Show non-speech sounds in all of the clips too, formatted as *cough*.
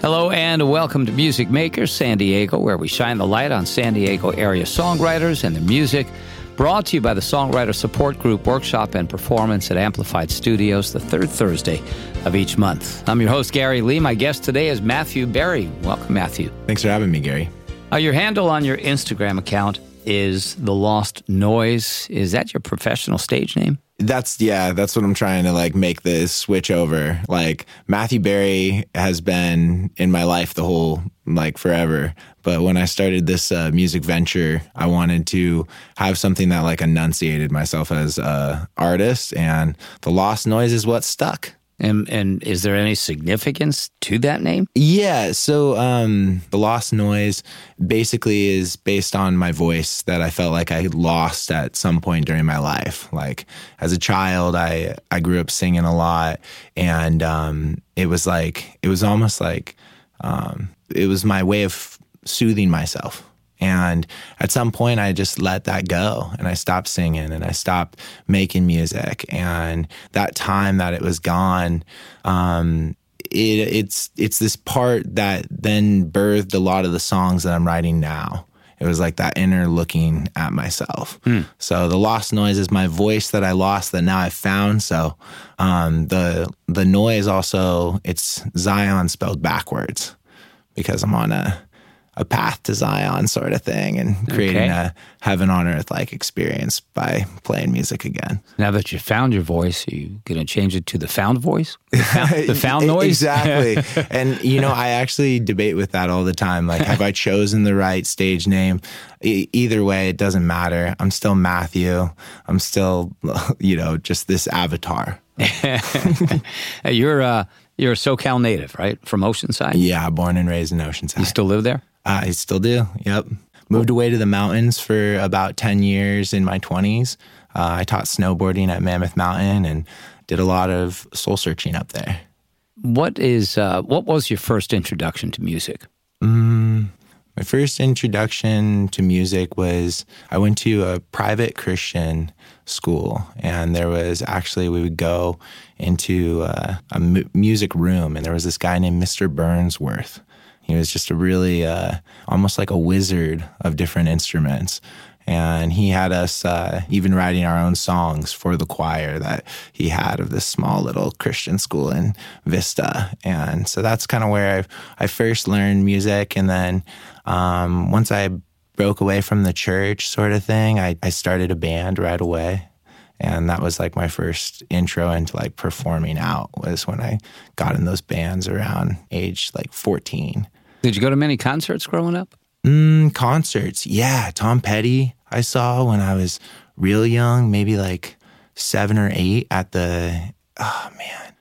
Hello and welcome to Music Makers San Diego, where we shine the light on San Diego area songwriters and their music. Brought to you by the Songwriter Support Group Workshop and Performance at Amplified Studios, the third Thursday of each month. I'm your host, Gary Lee. My guest today is Matthew Berry. Welcome, Matthew. Thanks for having me, Gary. Uh, your handle on your Instagram account is The Lost Noiz. Is that your professional stage name? That's yeah, that's what I'm trying to like make this switch over. Like Matthew Berry has been in my life the whole like forever, but when I started this uh, music venture, I wanted to have something that like enunciated myself as a artist, and the Lost Noiz is what stuck. And and is there any significance to that name? Yeah, so um, the lost noise basically is based on my voice that I felt like I lost at some point during my life. Like as a child, I I grew up singing a lot, and um, it was like it was almost like um, it was my way of soothing myself and at some point, I just let that go and I stopped singing and I stopped making music. And that time that it was gone, um, it, it's it's this part that then birthed a lot of the songs that I'm writing now. It was like that inner looking at myself. Hmm. So the lost noise is my voice that I lost that now I've found. So um, the the noise also it's Zion spelled backwards because I'm on a a path to Zion sort of thing and creating okay. a heaven on earth like experience by playing music again. Now that you found your voice, are you going to change it to the found voice? The found, *laughs* the found noise? exactly. *laughs* and, you know, I actually debate with that all the time. Like, have I chosen the right stage name? E- either way, it doesn't matter. I'm still Matthew. I'm still, *laughs* you know, just this avatar. you're, uh, you're a SoCal native, right? From Oceanside? Yeah, born and raised in Oceanside. You still live there? I still do. Yep. Moved away to the mountains for about 10 years in my 20s. Uh, I taught snowboarding at Mammoth Mountain and did a lot of soul searching up there. What is uh, what was your first introduction to music? Mm, my first introduction to music was I went to a private Christian school, and there was actually we would go into uh, a m- music room, and there was this guy named Mr. Burnsworth, he was just a really uh, almost like a wizard of different instruments. And he had us uh, even writing our own songs for the choir that he had of this small little Christian school in Vista. And so that's kind of where I, I first learned music. And then um, once I broke away from the church, sort of thing, I, I started a band right away and that was like my first intro into like performing out was when i got in those bands around age like 14 did you go to many concerts growing up? Mm, concerts, yeah. Tom Petty, I saw when I was real young, maybe like seven or eight at the, oh man,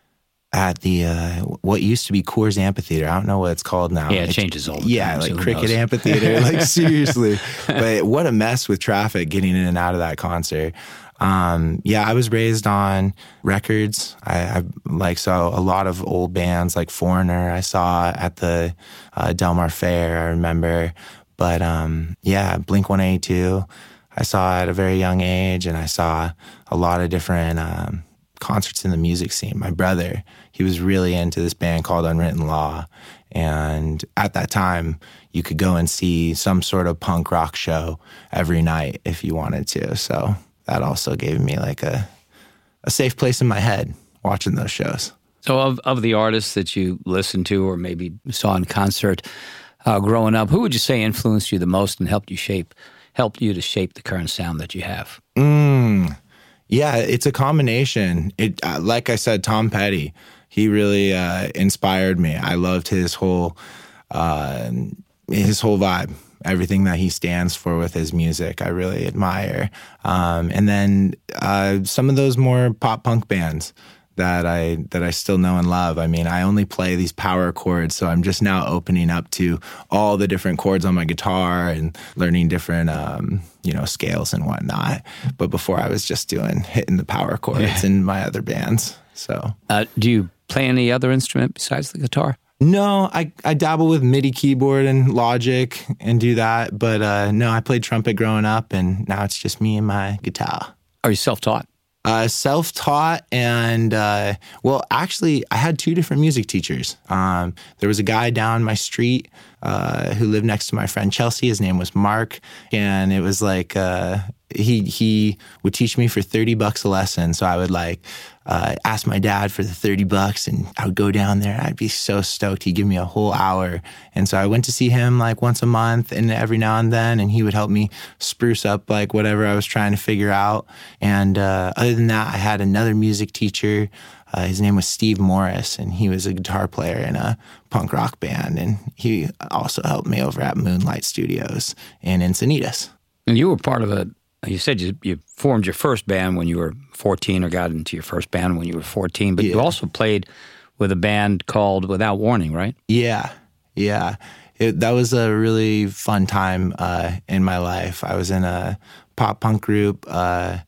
at the uh, what used to be Coors Amphitheater. I don't know what it's called now. Yeah, it changes all the time. yeah, time. like so Cricket Amphitheater. like *laughs* seriously, *laughs* but what a mess with traffic getting in and out of that concert. Um, yeah, I was raised on records. I, I, like so a lot of old bands like Foreigner. I saw at the uh, Del Mar Fair. I remember, but um, yeah, Blink One Eighty Two. I saw at a very young age, and I saw a lot of different um, concerts in the music scene. My brother, he was really into this band called Unwritten Law, and at that time, you could go and see some sort of punk rock show every night if you wanted to. So that also gave me like a a safe place in my head watching those shows. So, of of the artists that you listened to or maybe saw in concert uh, growing up, who would you say influenced you the most and helped you shape helped you to shape the current sound that you have? Mm, yeah, it's a combination. It uh, like I said, Tom Petty. He really uh, inspired me. I loved his whole uh, his whole vibe everything that he stands for with his music. I really admire. Um, and then uh, some of those more pop punk bands that I that I still know and love. I mean, I only play these power chords, so I'm just now opening up to all the different chords on my guitar and learning different um, you know scales and whatnot. But before I was just doing hitting the power chords yeah. in my other bands. So, uh, do you play any other instrument besides the guitar? No, I, I dabble with MIDI keyboard and Logic and do that. But uh, no, I played trumpet growing up, and now it's just me and my guitar. Are you self taught? Uh, self taught, and uh, well, actually, I had two different music teachers. Um, there was a guy down my street uh, who lived next to my friend Chelsea. His name was Mark, and it was like uh, he he would teach me for thirty bucks a lesson. So I would like uh, ask my dad for the thirty bucks, and I would go down there. I'd be so stoked. He'd give me a whole hour, and so I went to see him like once a month, and every now and then, and he would help me spruce up like whatever I was trying to figure out. And uh, other than that, I had another music teacher. Uh, his name was Steve Morris, and he was a guitar player in a punk rock band. And he also helped me over at Moonlight Studios in Encinitas. And you were part of a, you said you, you formed your first band when you were 14 or got into your first band when you were 14, but yeah. you also played with a band called Without Warning, right? Yeah, yeah. It, that was a really fun time uh, in my life. I was in a pop punk group. Uh,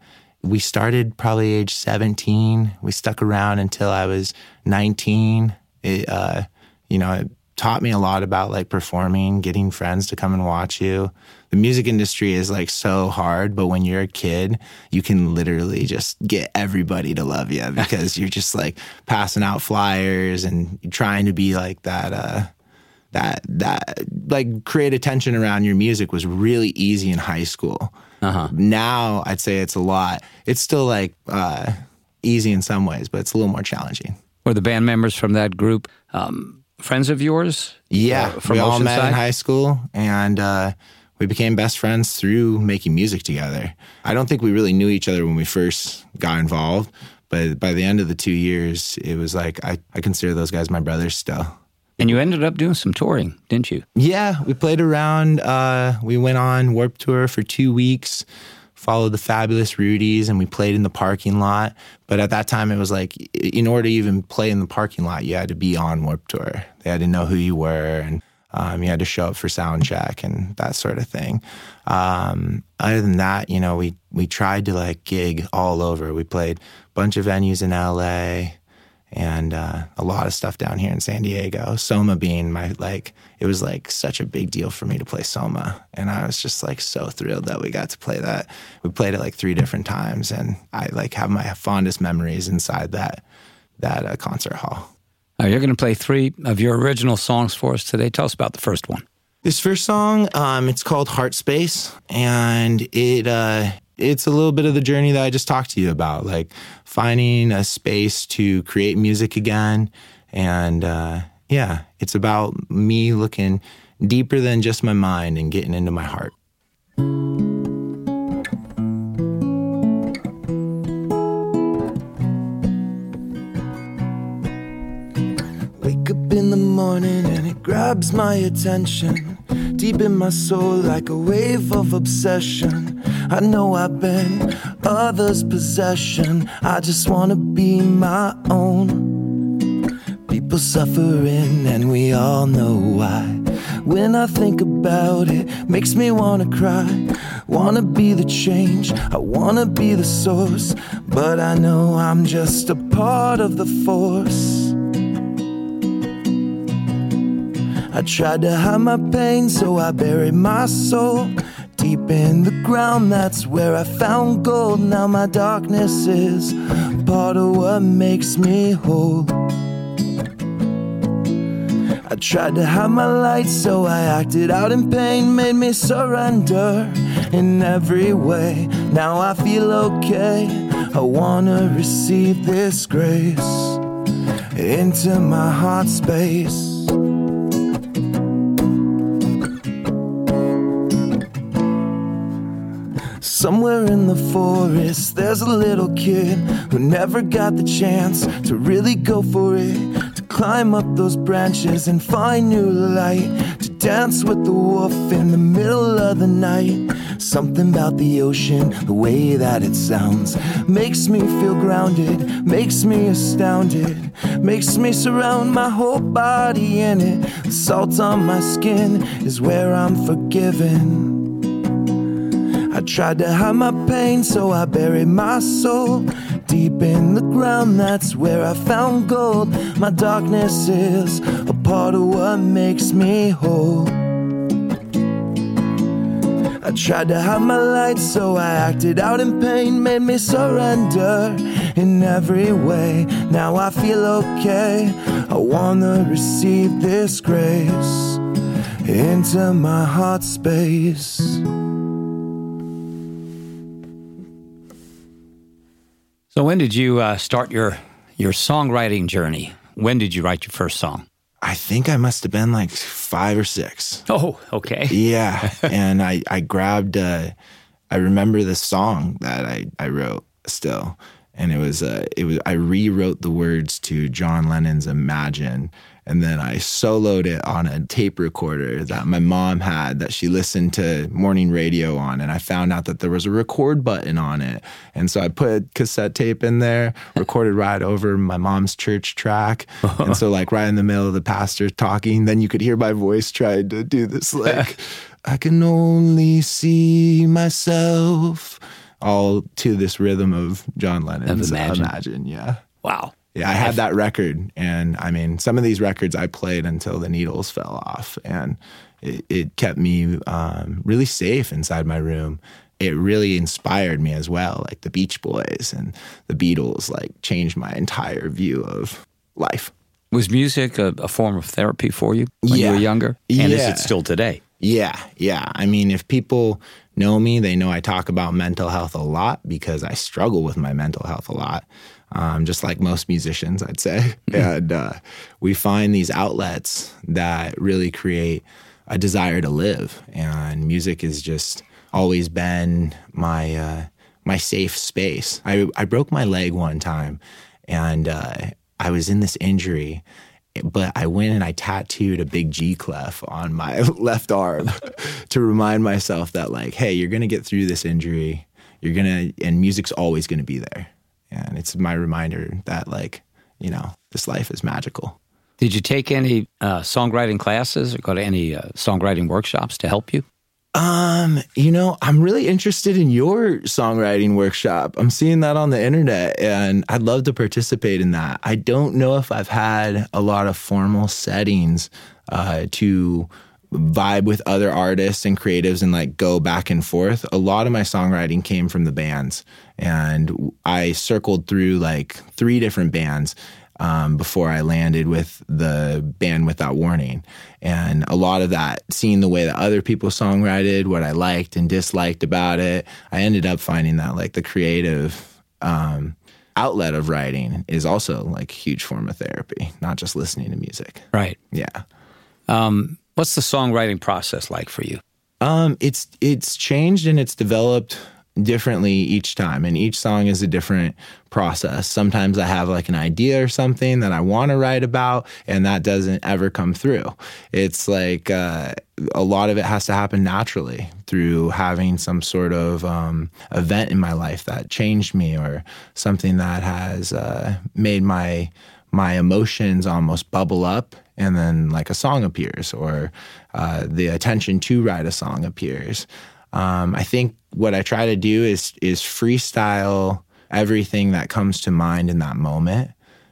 we started probably age 17. We stuck around until I was 19. It, uh, you know, it taught me a lot about like performing, getting friends to come and watch you. The music industry is like so hard, but when you're a kid, you can literally just get everybody to love you *laughs* because you're just like passing out flyers and trying to be like that, uh, that, that, like create attention around your music was really easy in high school uh-huh. Now I'd say it's a lot. It's still like uh, easy in some ways, but it's a little more challenging. Were the band members from that group um, friends of yours? Yeah, uh, we all met in high school, and uh, we became best friends through making music together. I don't think we really knew each other when we first got involved, but by the end of the two years, it was like I, I consider those guys my brothers still. And you ended up doing some touring, didn't you? Yeah, we played around. Uh, we went on Warped Tour for two weeks, followed the Fabulous Rudies, and we played in the parking lot. But at that time, it was like, in order to even play in the parking lot, you had to be on Warped Tour. They had to know who you were, and um, you had to show up for sound check and that sort of thing. Um, other than that, you know, we we tried to like gig all over. We played a bunch of venues in LA and uh, a lot of stuff down here in San Diego. Soma being my like, it was like such a big deal for me to play Soma, and I was just like so thrilled that we got to play that. We played it like three different times, and I like have my fondest memories inside that that uh, concert hall. Now you're going to play three of your original songs for us today. Tell us about the first one. This first song, um, it's called Heart Space, and it uh, it's a little bit of the journey that I just talked to you about, like finding a space to create music again. And uh, yeah, it's about me looking deeper than just my mind and getting into my heart. Wake up in the morning grabs my attention deep in my soul like a wave of obsession. I know I've been others' possession. I just wanna be my own. People suffering, and we all know why. When I think about it, makes me wanna cry. Wanna be the change, I wanna be the source. But I know I'm just a part of the force. I tried to hide my pain, so I buried my soul. Deep in the ground, that's where I found gold. Now my darkness is part of what makes me whole. I tried to hide my light, so I acted out in pain, made me surrender in every way. Now I feel okay. I wanna receive this grace into my heart space. Somewhere in the forest, there's a little kid who never got the chance to really go for it. To climb up those branches and find new light. To dance with the wolf in the middle of the night. Something about the ocean, the way that it sounds, makes me feel grounded, makes me astounded, makes me surround my whole body in it. The salt on my skin is where I'm forgiven. I tried to hide my pain, so I buried my soul deep in the ground. That's where I found gold. My darkness is a part of what makes me whole. I tried to hide my light, so I acted out in pain, made me surrender in every way. Now I feel okay. I wanna receive this grace into my heart space. So, when did you uh, start your your songwriting journey? When did you write your first song? I think I must have been like five or six. Oh, okay. Yeah, *laughs* and I I grabbed. Uh, I remember the song that I I wrote still, and it was uh, it was I rewrote the words to John Lennon's Imagine and then I soloed it on a tape recorder that my mom had that she listened to morning radio on. And I found out that there was a record button on it. And so I put cassette tape in there, *laughs* recorded right over my mom's church track. and so, like, right in the middle of the pastor talking, then you could hear my voice trying to do this, *laughs* like, I can only see myself, all to this rhythm of John Lennon's Imagine. Imagine. Yeah. Wow. Yeah, I had that record, and I mean, some of these records I played until the needles fell off, and it, it kept me um, really safe inside my room. It really inspired me as well, like the Beach Boys and the Beatles. Like changed my entire view of life. Was music a, a form of therapy for you when yeah. you were younger? And yeah. is it still today? Yeah, yeah. I mean, if people know me, they know I talk about mental health a lot because I struggle with my mental health a lot um, just like most musicians, I'd say. Mm-hmm. *laughs* And uh, we find these outlets that really create a desire to live. And music has just always been my uh, my safe space. I, I broke my leg one time, and uh, I was in this injury. But I went and I tattooed a big G clef on my *laughs* left arm *laughs* to remind myself that, like, hey, you're gonna get through this injury. You're gonna, and music's always gonna be there and it's my reminder that like you know this life is magical. Did you take any uh, songwriting classes or go to any uh, songwriting workshops to help you? Um you know i'm really interested in your songwriting workshop. I'm seeing that on the internet and i'd love to participate in that. I don't know if i've had a lot of formal settings uh, to vibe with other artists and creatives and like go back and forth. A lot of my songwriting came from the bands, and I circled through like three different bands. Um, before I landed with the band Without Warning. And a lot of that, seeing the way that other people songwrited, what I liked and disliked about it, I ended up finding that like the creative um, outlet of writing is also like a huge form of therapy, not just listening to music. Right. Yeah. Um, What's the songwriting process like for you? Um, it's it's changed and it's developed differently each time and each song is a different process sometimes i have like an idea or something that i want to write about and that doesn't ever come through it's like uh, a lot of it has to happen naturally through having some sort of um, event in my life that changed me or something that has uh, made my my emotions almost bubble up and then like a song appears or uh, the attention to write a song appears. Um, I think what I try to do is is freestyle everything that comes to mind in that moment,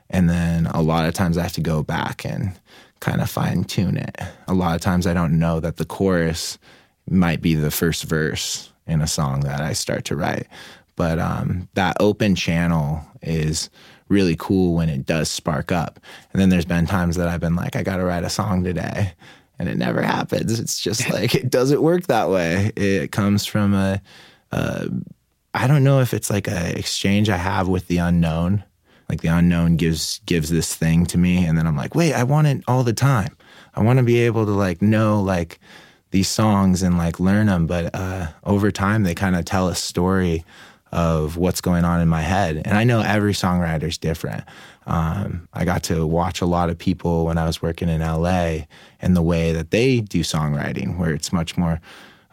and then a lot of times I have to go back and kind of fine tune it. A lot of times I don't know that the chorus might be the first verse in a song that I start to write, but um, that open channel is really cool when it does spark up. And then there's been times that I've been like, I got to write a song today. And it never happens. It's just like, it doesn't work that way. It comes from a, a I don't know if it's like a exchange I have with the unknown. Like the unknown gives gives this thing to me, and then I'm like, wait, I want it all the time. I want to be able to like know like these songs and like learn them. But uh, over time, they kind of tell a story of what's going on in my head. And I know every songwriter is different. Um, I got to watch a lot of people when I was working in LA and the way that they do songwriting, where it's much more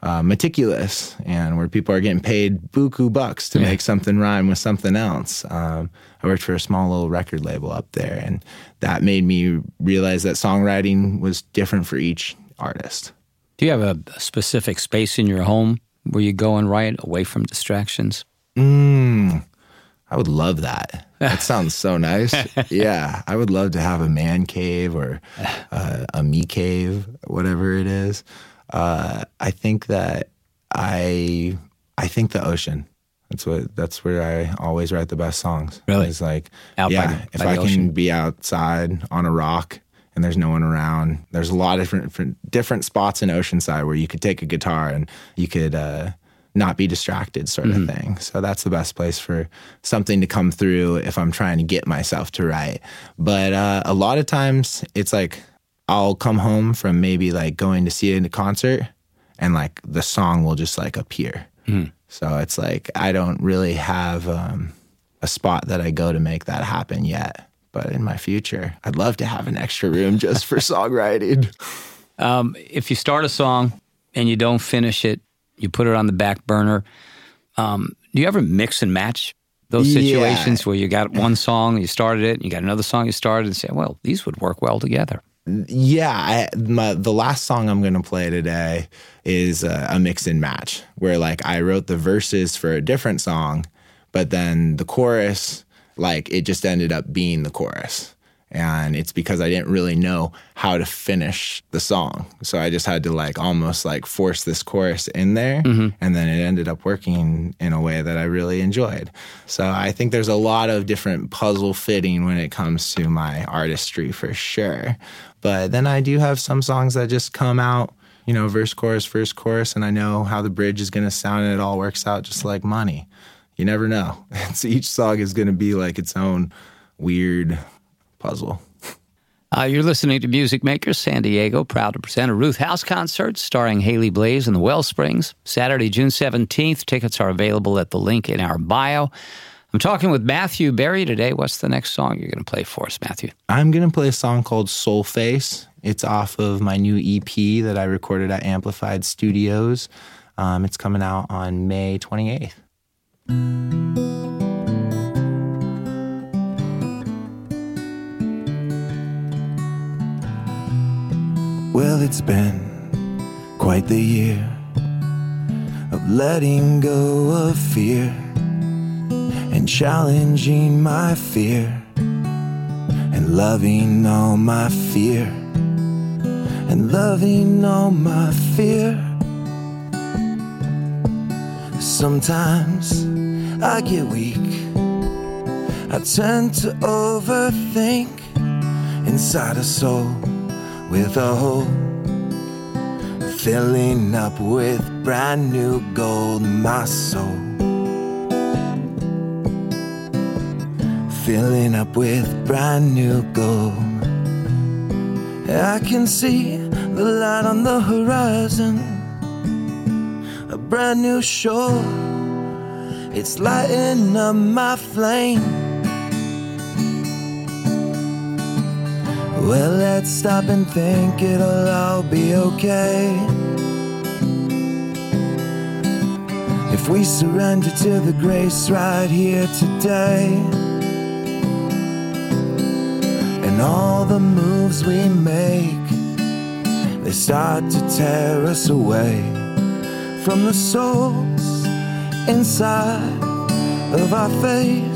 uh, meticulous and where people are getting paid buku bucks to yeah. make something rhyme with something else. Um, I worked for a small little record label up there, and that made me realize that songwriting was different for each artist. Do you have a specific space in your home where you go and write away from distractions? Mm, I would love that. That *laughs* sounds so nice. yeah, I would love to have a man cave or uh, a me cave, whatever it is. Uh, I think that I I think the ocean. That's what. That's where I always write the best songs. Really? It's like, Out yeah. the- if by I can be outside on a rock and there's no one around, there's a lot of different different, different spots in Oceanside where you could take a guitar and you could uh, not be distracted, sort Mm-hmm. of thing. So that's the best place for something to come through if I'm trying to get myself to write. But uh, a lot of times it's like I'll come home from maybe like going to see a concert and like the song will just like appear. So it's like I don't really have um, a spot that I go to make that happen yet. But in my future, I'd love to have an extra room just for *laughs* songwriting. Um, if you start a song and you don't finish it, you put it on the back burner. Um, do you ever mix and match those Yeah. situations where you got one song, you started it, and you got another song you started, and say, well, these would work well together? Yeah, I, my, the last song I'm going to play today is a, a mix and match where like I wrote the verses for a different song, but then the chorus, like it just ended up being the chorus. And it's because I didn't really know how to finish the song. So I just had to like almost like force this chorus in there. Mm-hmm. And then it ended up working in a way that I really enjoyed. So I think there's a lot of different puzzle fitting when it comes to my artistry for sure. But then I do have some songs that just come out, you know, verse, chorus, verse, chorus, and I know how the bridge is going to sound and it all works out just like money. You never know. *laughs* so each song is going to be like its own weird puzzle. Uh, you're listening to Music Makers San Diego, proud to present a Ruth House concert starring Haley Blaze and the Wellsprings. Saturday, June 17th. Tickets are available at the link in our bio. I'm talking with Matthew Berry today. What's the next song you're going to play for us, Matthew? I'm going to play a song called Soul Face. It's off of my new EP that I recorded at Amplified Studios. Um, it's coming out on May 28th. Well, it's been quite the year of letting go of fear and challenging my fear and loving all my fear and loving all my fear. Sometimes I get weak, I tend to overthink inside a soul with a hole filling up with brand new gold my soul. Filling up with brand new gold. I can see the light on the horizon. A brand new shore it's lighting up my flame Well, let's stop and think it'll all be okay. If we surrender to the grace right here today, and all the moves we make, they start to tear us away from the souls inside of our face.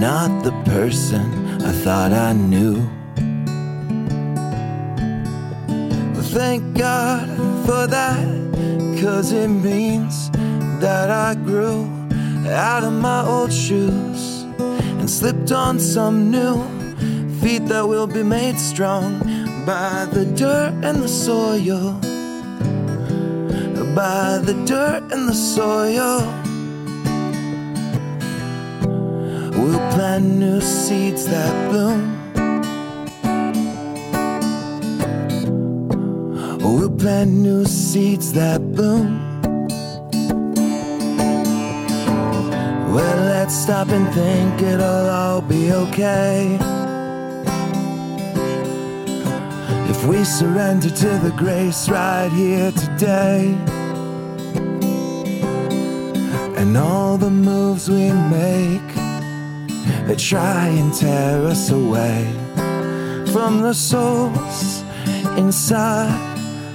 Not the person I thought I knew. Thank God for that, cause it means that I grew out of my old shoes and slipped on some new feet that will be made strong by the dirt and the soil. By the dirt and the soil. We'll plant new seeds that bloom. We'll plant new seeds that bloom. Well, let's stop and think it'll all be okay. If we surrender to the grace right here today. And all the moves we make that try and tear us away from the souls inside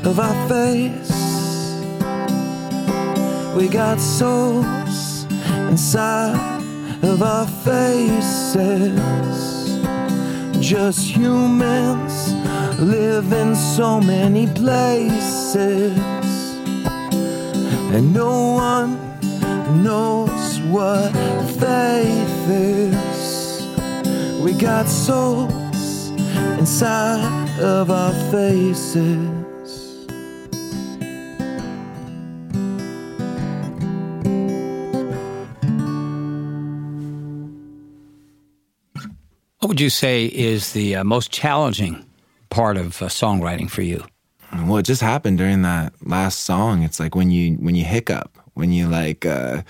of our face. We got souls inside of our faces, just humans live in so many places, and no one knows what faith is. We got souls inside of our faces. What would you say is the uh, most challenging part of uh, songwriting for you? Well, it just happened during that last song. It's like when you when you hiccup, when you like uh,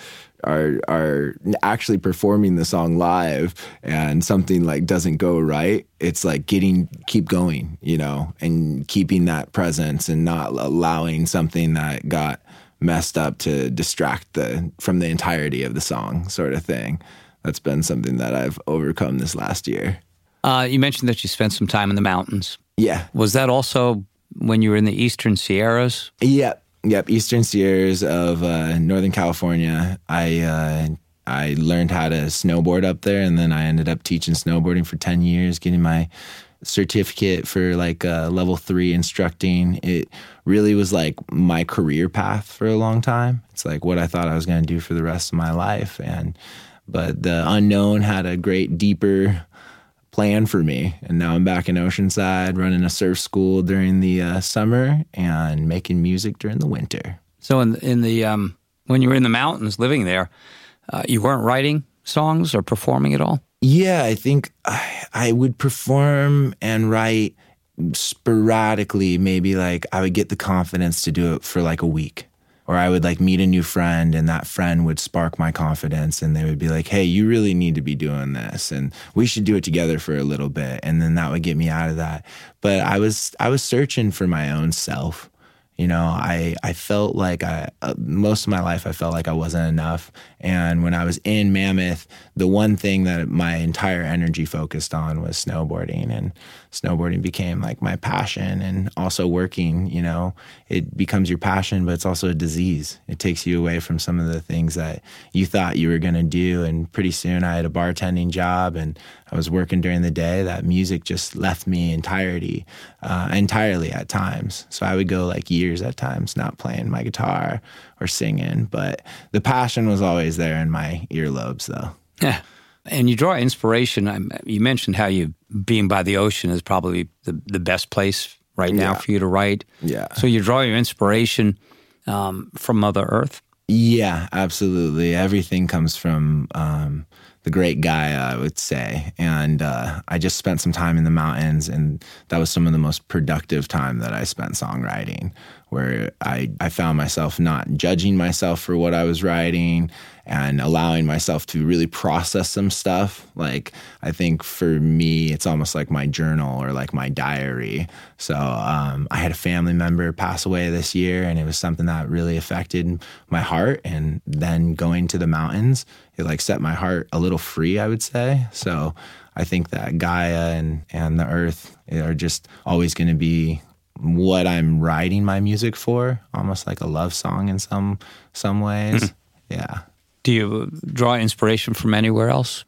are are actually performing the song live, and something like doesn't go right. It's like getting keep going, you know, and keeping that presence and not allowing something that got messed up to distract the from the entirety of the song, sort of thing that's been something that I've overcome this last year. Uh, you mentioned that you spent some time in the mountains. Yeah. Was that also when you were in the Eastern Sierras? Yep. Yep. Eastern Sierras of uh, Northern California. I uh, I learned how to snowboard up there, and then I ended up teaching snowboarding for ten years, getting my certificate for like uh, level three instructing. It really was like my career path for a long time. It's like what I thought I was going to do for the rest of my life, and but the unknown had a great deeper plan for me. And now I'm back in Oceanside running a surf school during the uh, summer and making music during the winter. So in in the um, when you were in the mountains living there, uh, you weren't writing songs or performing at all. Yeah, I think I, I would perform and write sporadically. Maybe like I would get the confidence to do it for like a week or I would like meet a new friend and that friend would spark my confidence and they would be like, "Hey, you really need to be doing this and we should do it together for a little bit." And then that would get me out of that. But I was I was searching for my own self. You know, I I felt like I uh, most of my life I felt like I wasn't enough. And when I was in Mammoth, the one thing that my entire energy focused on was snowboarding, and snowboarding became like my passion. And also working, you know, it becomes your passion, but it's also a disease. It takes you away from some of the things that you thought you were going to do. And pretty soon, I had a bartending job, and I was working during the day. That music just left me entirety, uh, entirely at times. So I would go like years at times not playing my guitar or singing, but the passion was always there in my earlobes, though. Yeah. And you draw inspiration. You mentioned how you being by the ocean is probably the, the best place right now Yeah. for you to write. Yeah. So you draw your inspiration um, from Mother Earth. Yeah, absolutely. Everything comes from um, the great Gaia, I would say. And uh, I just spent some time in the mountains, and that was some of the most productive time that I spent songwriting, where I, I found myself not judging myself for what I was writing and allowing myself to really process some stuff. Like, I think for me, it's almost like my journal or like my diary. So, um, I had a family member pass away this year, and it was something that really affected my heart. And then going to the mountains, it like set my heart a little free, I would say. So, I think that Gaia and, and the earth are just always going to be what I'm writing my music for, almost like a love song in some some ways. yeah. Do you draw inspiration from anywhere else?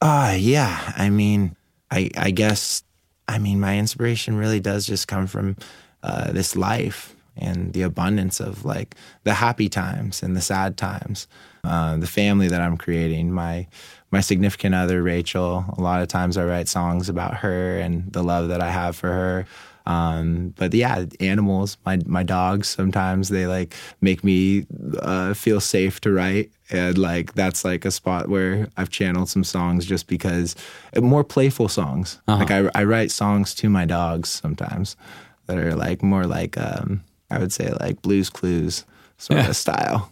Uh yeah. I mean, I I guess I mean my inspiration really does just come from uh, this life and the abundance of like the happy times and the sad times. Uh, the family that I'm creating, my my significant other Rachel. A lot of times I write songs about her and the love that I have for her. Um, but yeah, animals, my my dogs. Sometimes they like make me uh, feel safe to write, and like that's like a spot where I've channeled some songs just because uh, more playful songs. Like I I write songs to my dogs sometimes that are like more like um, I would say like Blues Clues sort Yeah. of style.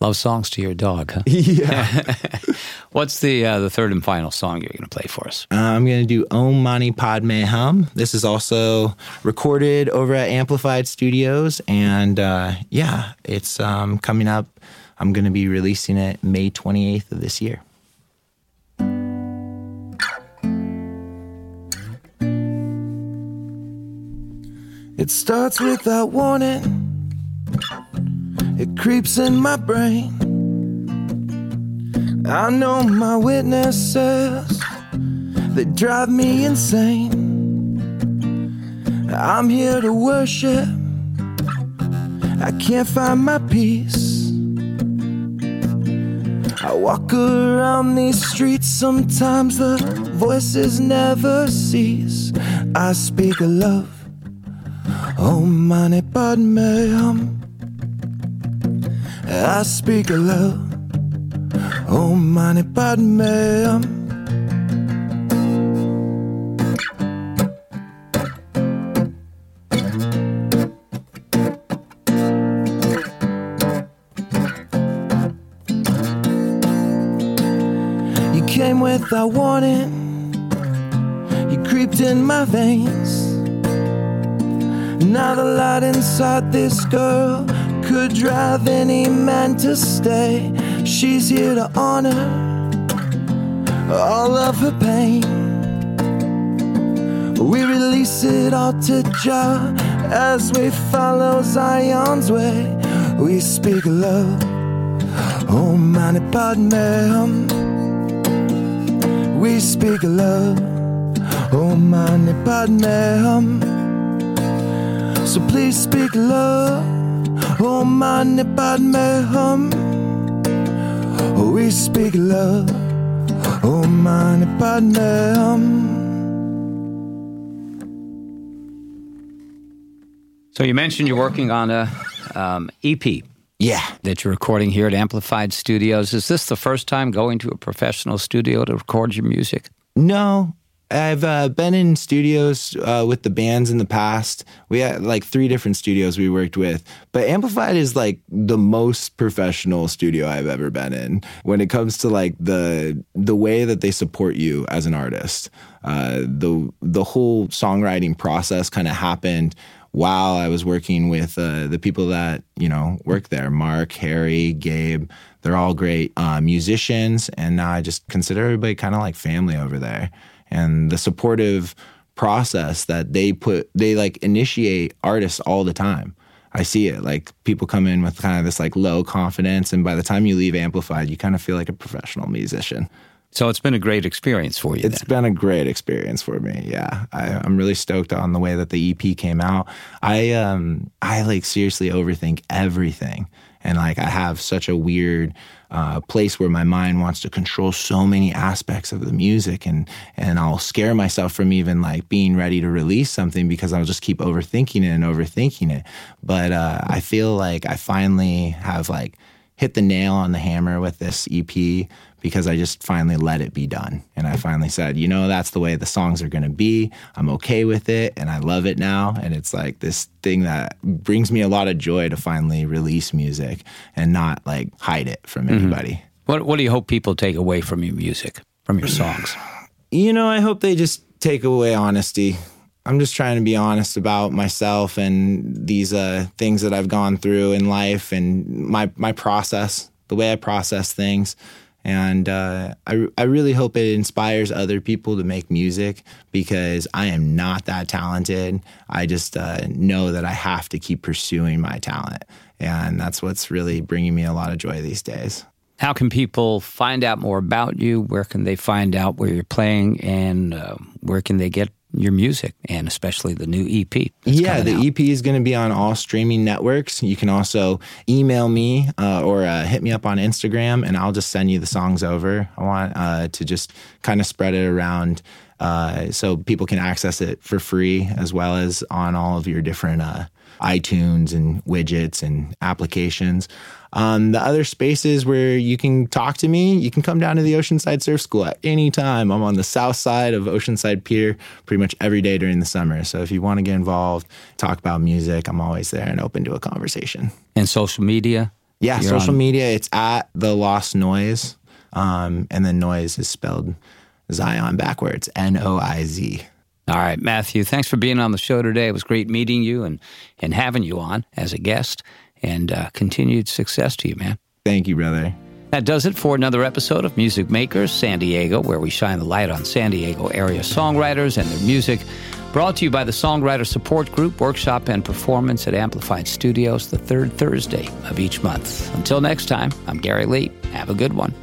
Love songs to your dog, huh? *laughs* Yeah. *laughs* What's the uh, the third and final song you're going to play for us? Uh, I'm going to do Om Mani Padme Hum. This is also recorded over at Amplified Studios. And uh, yeah, it's um, coming up. I'm going to be releasing it May 28th of this year. It starts without warning. It creeps in my brain. I know my witnesses. they drive me insane. I'm here to worship, I can't find my peace. I walk around these streets, sometimes the voices never cease. I speak of love, oh mani padme hum. I speak of love, oh mani, padme hum. You came without warning, you creeped in my veins. Now the light inside this girl could drive any man to stay. She's here to honor all of her pain. We release it all to Jah as we follow Zion's way. We speak love, oh mani padme. We speak love, oh mani padme. So please speak love, oh man, mani padme hum. We speak love, oh mani padme hum. So you mentioned you're working on a um, EP Yeah. that you're recording here at Amplified Studios. Is this the first time going to a professional studio to record your music? No, I've uh, been in studios uh, with the bands in the past. We had like three different studios we worked with, but Amplified is like the most professional studio I've ever been in when it comes to like the the way that they support you as an artist. Uh, the the whole songwriting process kind of happened while I was working with uh, the people that you know work there, Mark, Harry, Gabe. They're all great uh, musicians, and now I just consider everybody kind of like family over there. And the supportive process that they put, they like initiate artists all the time. I see it. Like people come in with kind of this like low confidence, and by the time you leave Amplified, you kind of feel like a professional musician. So it's been a great experience for you. It's then. been a great experience for me. Yeah, I, I'm really stoked on the way that the EP came out. I um I like seriously overthink everything, and like I have such a weird uh, place where my mind wants to control so many aspects of the music, and and I'll scare myself from even like being ready to release something because I'll just keep overthinking it and overthinking it. But uh, I feel like I finally have like hit the nail on the hammer with this EP because I just finally let it be done. And I finally said, you know, that's the way the songs are going to be. I'm okay with it and I love it now. And it's like this thing that brings me a lot of joy to finally release music and not like hide it from anybody. What What do you hope people take away from your music, from your songs? *sighs* You know, I hope they just take away honesty. I'm just trying to be honest about myself and these uh, things that I've gone through in life and my my process, the way I process things. And uh, I, I really hope it inspires other people to make music because I am not that talented. I just uh, know that I have to keep pursuing my talent. And that's what's really bringing me a lot of joy these days. How can people find out more about you? Where can they find out where you're playing, and uh, where can they get your music, and especially the new EP? yeah, the out? EP is going to be on all streaming networks. You can also email me uh, or uh, hit me up on Instagram, and I'll just send you the songs over. I want uh, to just kind of spread it around uh, so people can access it for free, as well as on all of your different uh, iTunes and widgets and applications. Um, the other spaces where you can talk to me, you can come down to the Oceanside Surf School at any time. I'm on the south side of Oceanside Pier pretty much every day during the summer. So if you want to get involved, talk about music, I'm always there and open to a conversation. and social media. Yeah, You're social on- media, it's at the Lost Noiz. Um, and then noise is spelled Zion backwards, N O I Z. All right, Matthew, thanks for being on the show today. It was great meeting you and, and having you on as a guest, and uh, continued success to you, man. Thank you, brother. That does it for another episode of Music Makers San Diego, where we shine the light on San Diego area songwriters and their music. Brought to you by the Songwriter Support Group, workshop and performance at Amplified Studios the third Thursday of each month. Until next time, I'm Gary Lee. Have a good one.